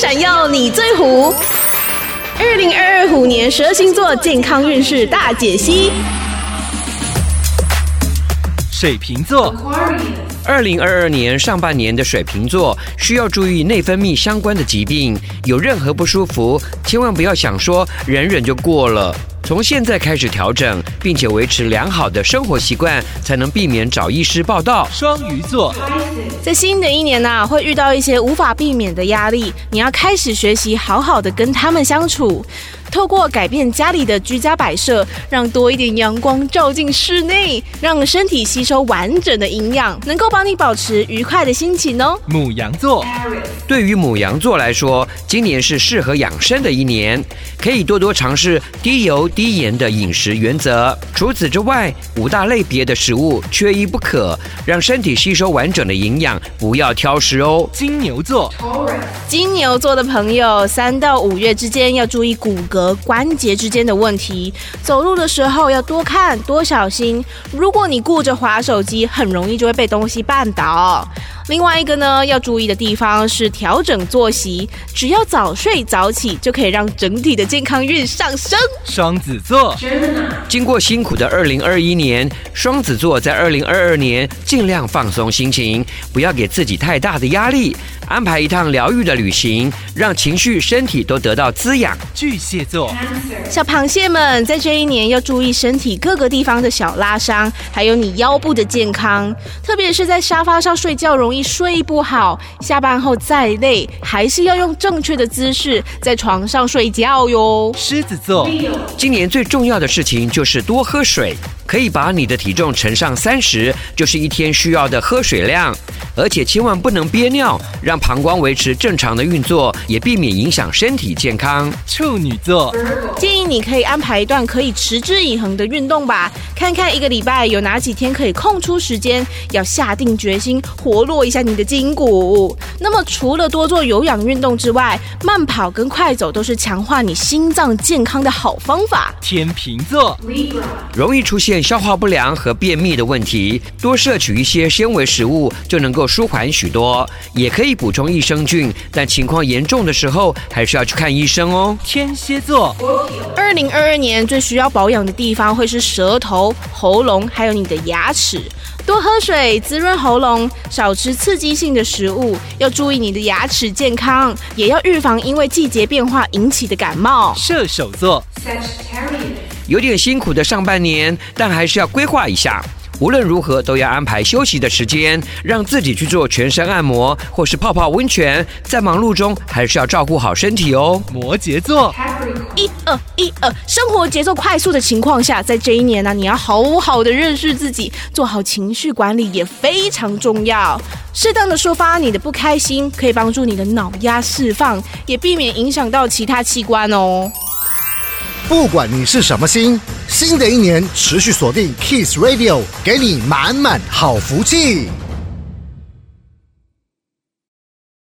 闪耀你最虎。二零二二虎年十二星座健康运势大解析。水瓶座，二零二二年上半年的水瓶座需要注意内分泌相关的疾病，有任何不舒服，千万不要想说忍忍就过了。从现在开始调整，并且维持良好的生活习惯，才能避免找医师报到。双鱼座，在新的一年呢、会遇到一些无法避免的压力，你要开始学习好好的跟他们相处。透过改变家里的居家摆设，让多一点阳光照进室内，让身体吸收完整的营养，能够帮你保持愉快的心情哦。母羊座，对于母羊座来说，今年是适合养生的一年，可以多多尝试低油低盐的饮食原则。除此之外，五大类别的食物缺一不可，让身体吸收完整的营养，不要挑食哦。金牛座，金牛座的朋友，三到五月之间要注意骨骼。和关节之间的问题，走路的时候要多看多小心。如果你顾着滑手机，很容易就会被东西绊倒。另外一个呢，要注意的地方是调整作息，只要早睡早起，就可以让整体的健康运上升。双子座，经过辛苦的二零二一年，双子座在二零二二年尽量放松心情，不要给自己太大的压力，安排一趟疗愈的旅行，让情绪、身体都得到滋养。巨蟹座，小螃蟹们在这一年要注意身体各个地方的小拉伤，还有你腰部的健康，特别是在沙发上睡觉容易。睡不好，下班后再累，还是要用正确的姿势在床上睡觉哟。狮子座，今年最重要的事情就是多喝水，可以把你的体重乘上三十，就是一天需要的喝水量。而且千万不能憋尿，让膀胱维持正常的运作，也避免影响身体健康。处女座，你可以安排一段可以持之以恒的运动吧，看看一个礼拜有哪几天可以空出时间，要下定决心活络一下你的筋骨。那么除了多做有氧运动之外，慢跑跟快走都是强化你心脏健康的好方法。天秤座，容易出现消化不良和便秘的问题，多摄取一些纤维食物就能够。舒缓许多，也可以补充益生菌，但情况严重的时候还是要去看医生哦。天蝎座，二零二二年最需要保养的地方会是舌头、喉咙，还有你的牙齿。多喝水滋润喉咙，少吃刺激性的食物，要注意你的牙齿健康，也要预防因为季节变化引起的感冒。射手座，有点辛苦的上半年，但还是要规划一下。无论如何，都要安排休息的时间，让自己去做全身按摩，或是泡泡温泉。在忙碌中，还是要照顾好身体哦。摩羯座，一二一二，生活节奏快速的情况下，在这一年呢、啊，你要好好的认识自己，做好情绪管理也非常重要。适当的抒发你的不开心，可以帮助你的脑压释放，也避免影响到其他器官哦。不管你是什么星，新的一年持续锁定 Kiss Radio，给你满满好福气。